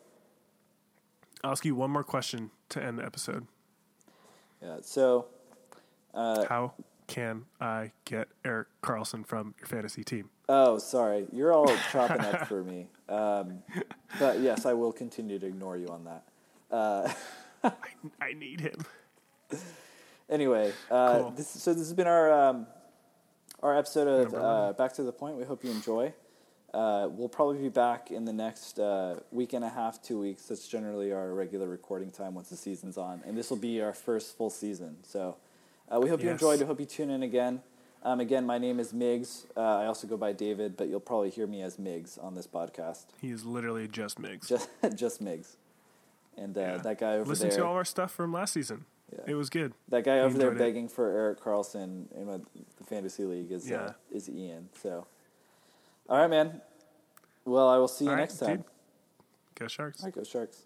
I'll ask you one more question to end the episode. Yeah. So Uh, How can I get Erik Karlsson from your fantasy team? Oh, sorry. You're all chopping up for me. Um, but yes, I will continue to ignore you on that. Uh, I need him. anyway, uh, Cool. this, so this has been our um, our episode of uh, Back to the Point. We hope you enjoy. Uh, we'll probably be back in the next uh, week and a half, two weeks. That's generally our regular recording time once the season's on, and this will be our first full season. So uh, we hope you Yes. enjoyed. We hope you tune in again. Um, again, my name is Miggs. Uh, I also go by David, but you'll probably hear me as Miggs on this podcast. He is literally just Miggs. Just, just Miggs. And uh, Yeah. that guy over Listen there, Listen to all our stuff from last season. Yeah. It was good. that guy over there enjoyed it. begging for Erik Karlsson in the fantasy league is uh, is Ian. So, all right, man. Well, I will see you All right, next time. dude. Go Sharks. All right, go Sharks.